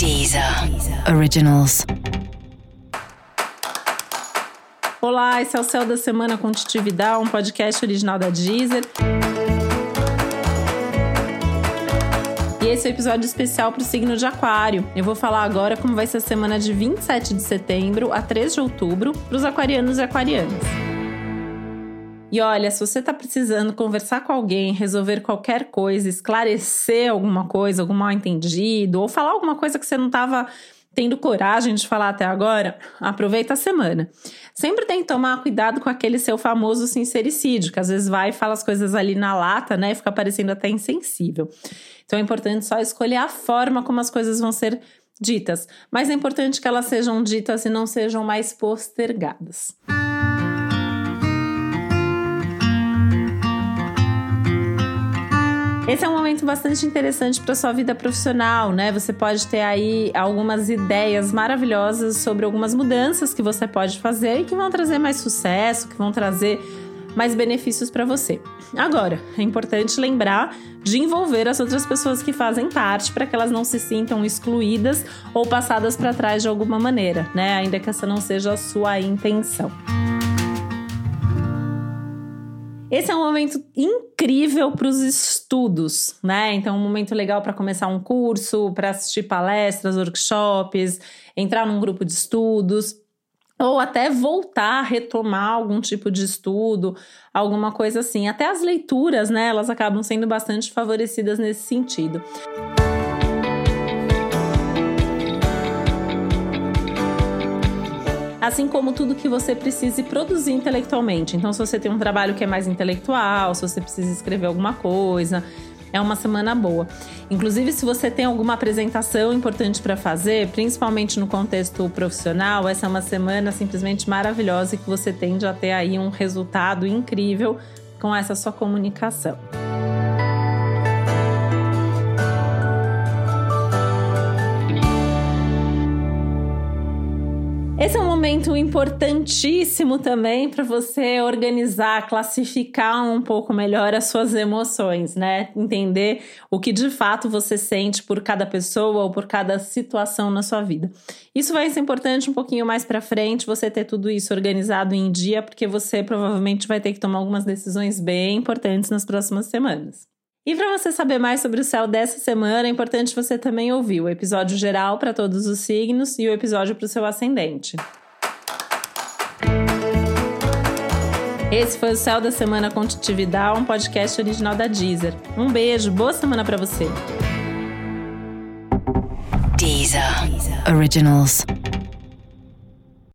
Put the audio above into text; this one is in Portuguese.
Deezer Originals. Olá, esse é o Céu da Semana com um podcast original da Deezer. E esse é o episódio especial para o signo de Aquário. Eu vou falar agora como vai ser a semana de 27 de setembro a 3 de outubro para os aquarianos e aquarianas. E olha, se você está precisando conversar com alguém, resolver qualquer coisa, esclarecer alguma coisa, algum mal entendido, ou falar alguma coisa que você não estava tendo coragem de falar até agora, aproveita a semana. Sempre tem que tomar cuidado com aquele seu famoso sincericídio, que às vezes vai e fala as coisas ali na lata, né? E fica parecendo até insensível. Então é importante só escolher a forma como as coisas vão ser ditas. Mas é importante que elas sejam ditas e não sejam mais postergadas. Esse é um momento bastante interessante para sua vida profissional, né? Você pode ter aí algumas ideias maravilhosas sobre algumas mudanças que você pode fazer e que vão trazer mais sucesso, que vão trazer mais benefícios para você. Agora, é importante lembrar de envolver as outras pessoas que fazem parte para que elas não se sintam excluídas ou passadas para trás de alguma maneira, né? Ainda que essa não seja a sua intenção. Esse é um momento incrível para os estudos, né? Então, um momento legal para começar um curso, para assistir palestras, workshops, entrar num grupo de estudos, ou até voltar, retomar algum tipo de estudo, alguma coisa assim. Até as leituras, né? Elas acabam sendo bastante favorecidas nesse sentido. Assim como tudo que você precise produzir intelectualmente. Então, se você tem um trabalho que é mais intelectual, se você precisa escrever alguma coisa, é uma semana boa. Inclusive, se você tem alguma apresentação importante para fazer, principalmente no contexto profissional, essa é uma semana simplesmente maravilhosa e que você tende a ter aí um resultado incrível com essa sua comunicação. Esse é um momento importantíssimo também para você organizar, classificar um pouco melhor as suas emoções, né? Entender o que de fato você sente por cada pessoa ou por cada situação na sua vida. Isso vai ser importante um pouquinho mais para frente, você ter tudo isso organizado em dia, porque você provavelmente vai ter que tomar algumas decisões bem importantes nas próximas semanas. E para você saber mais sobre o céu dessa semana, é importante você também ouvir o episódio geral para todos os signos e o episódio para o seu ascendente. Esse foi o Céu da Semana com Titividade, um podcast original da Deezer. Um beijo, boa semana para você. Deezer. Originals.